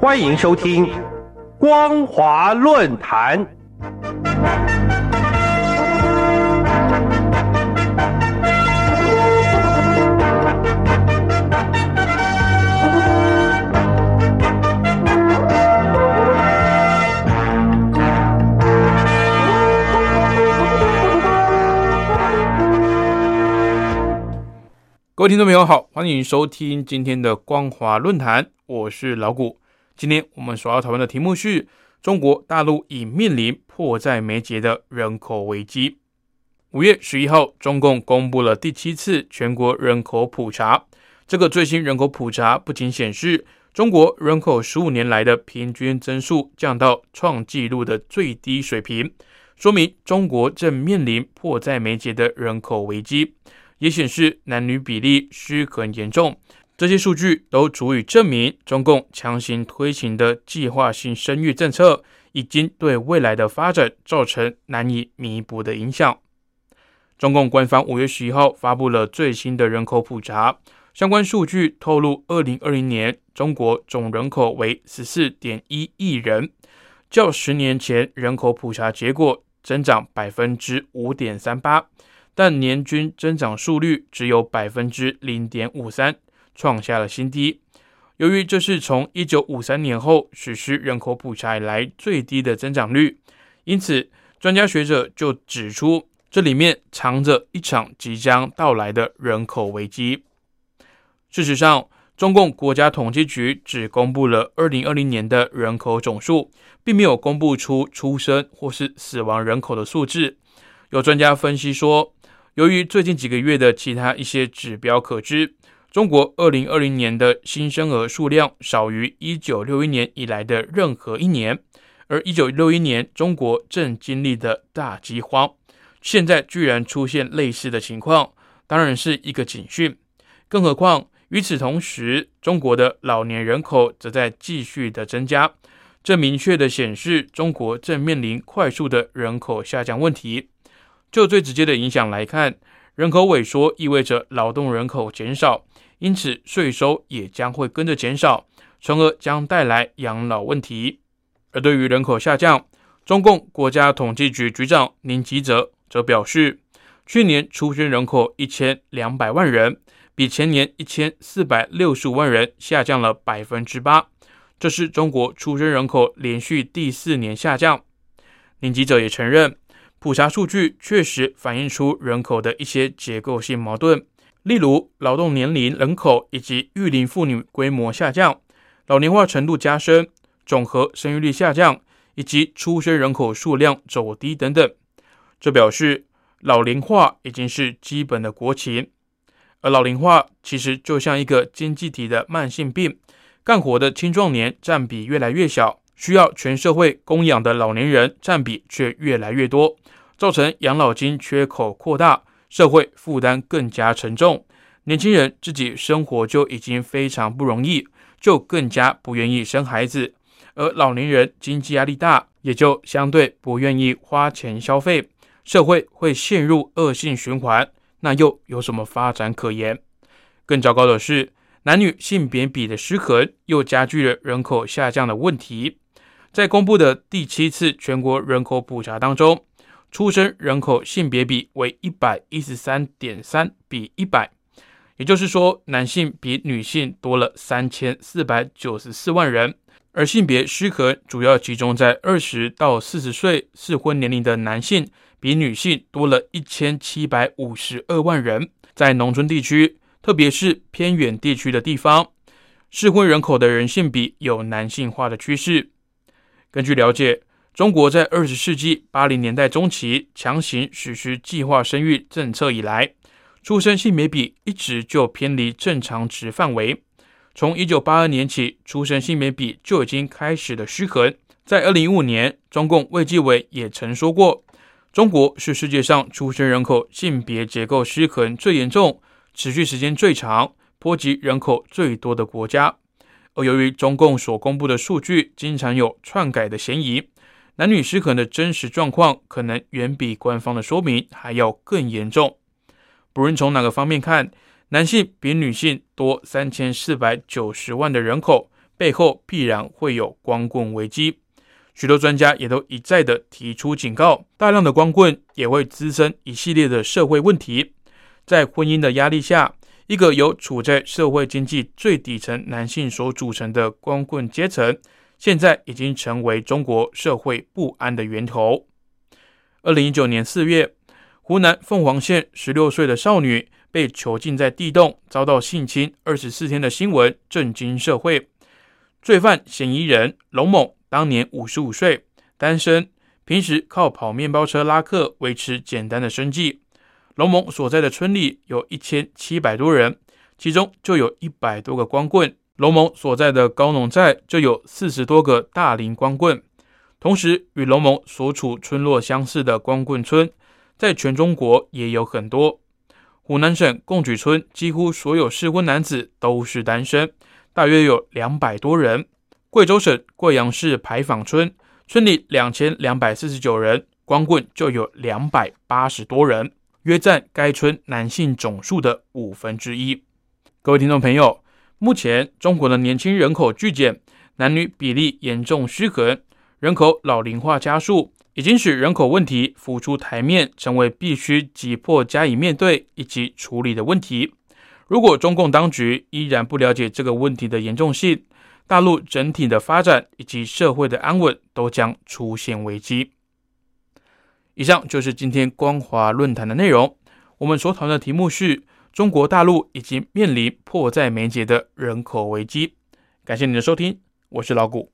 欢迎收听《光华论坛》。各位听众朋友好，欢迎收听今天的光华论坛，我是老谷。今天我们所要讨论的题目是中国大陆已面临迫在眉睫的人口危机。五月十一号，中共公布了第七次全国人口普查。这个最新人口普查不仅显示中国人口十五年来的平均增速降到创纪录的最低水平，说明中国正面临迫在眉睫的人口危机。也显示男女比例失衡严重，这些数据都足以证明中共强行推行的计划性生育政策已经对未来的发展造成难以弥补的影响。中共官方五月十一号发布了最新的人口普查，相关数据透露，二零二零年中国总人口为十四点一亿人，较十年前人口普查结果增长百分之五点三八。但年均增长速率只有百分之零点五三，创下了新低。由于这是从一九五三年后实施人口普查以来最低的增长率，因此专家学者就指出，这里面藏着一场即将到来的人口危机。事实上，中共国家统计局只公布了二零二零年的人口总数，并没有公布出出生或是死亡人口的数字。有专家分析说。由于最近几个月的其他一些指标可知，中国二零二零年的新生儿数量少于一九六一年以来的任何一年，而一九六一年中国正经历的大饥荒，现在居然出现类似的情况，当然是一个警讯。更何况与此同时，中国的老年人口则在继续的增加，这明确的显示中国正面临快速的人口下降问题。就最直接的影响来看，人口萎缩意味着劳动人口减少，因此税收也将会跟着减少，从而将带来养老问题。而对于人口下降，中共国家统计局局长宁吉喆则表示，去年出生人口一千两百万人，比前年一千四百六十五万人下降了百分之八，这是中国出生人口连续第四年下降。宁吉喆也承认。普查数据确实反映出人口的一些结构性矛盾，例如劳动年龄人口以及育龄妇女规模下降、老龄化程度加深、总和生育率下降以及出生人口数量走低等等。这表示老龄化已经是基本的国情，而老龄化其实就像一个经济体的慢性病，干活的青壮年占比越来越小。需要全社会供养的老年人占比却越来越多，造成养老金缺口扩大，社会负担更加沉重。年轻人自己生活就已经非常不容易，就更加不愿意生孩子；而老年人经济压力大，也就相对不愿意花钱消费，社会会陷入恶性循环。那又有什么发展可言？更糟糕的是，男女性别比的失衡，又加剧了人口下降的问题。在公布的第七次全国人口普查当中，出生人口性别比为一百一十三点三比一百，也就是说，男性比女性多了三千四百九十四万人，而性别失衡主要集中在二十到四十岁适婚年龄的男性比女性多了一千七百五十二万人，在农村地区，特别是偏远地区的地方，适婚人口的人性比有男性化的趋势。根据了解，中国在二十世纪八零年代中期强行实施计划生育政策以来，出生性别比一直就偏离正常值范围。从一九八二年起，出生性别比就已经开始了失衡。在二零一五年，中共卫计委也曾说过，中国是世界上出生人口性别结构失衡最严重、持续时间最长、波及人口最多的国家。而由于中共所公布的数据经常有篡改的嫌疑，男女失衡的真实状况可能远比官方的说明还要更严重。不论从哪个方面看，男性比女性多三千四百九十万的人口，背后必然会有光棍危机。许多专家也都一再的提出警告，大量的光棍也会滋生一系列的社会问题。在婚姻的压力下，一个由处在社会经济最底层男性所组成的光棍阶层，现在已经成为中国社会不安的源头。二零一九年四月，湖南凤凰县十六岁的少女被囚禁在地洞，遭到性侵二十四天的新闻震惊社会。罪犯嫌疑人龙某当年五十五岁，单身，平时靠跑面包车拉客维持简单的生计。龙某所在的村里有一千七百多人，其中就有一百多个光棍。龙蒙所在的高农寨就有四十多个大龄光棍。同时，与龙蒙所处村落相似的光棍村，在全中国也有很多。湖南省贡举村几乎所有适婚男子都是单身，大约有两百多人。贵州省贵阳市牌坊村村里两千两百四十九人，光棍就有两百八十多人。约占该村男性总数的五分之一。各位听众朋友，目前中国的年轻人口剧减，男女比例严重失衡，人口老龄化加速，已经使人口问题浮出台面，成为必须急迫加以面对以及处理的问题。如果中共当局依然不了解这个问题的严重性，大陆整体的发展以及社会的安稳都将出现危机。以上就是今天光华论坛的内容。我们所讨论的题目是：中国大陆已经面临迫在眉睫的人口危机。感谢你的收听，我是老谷。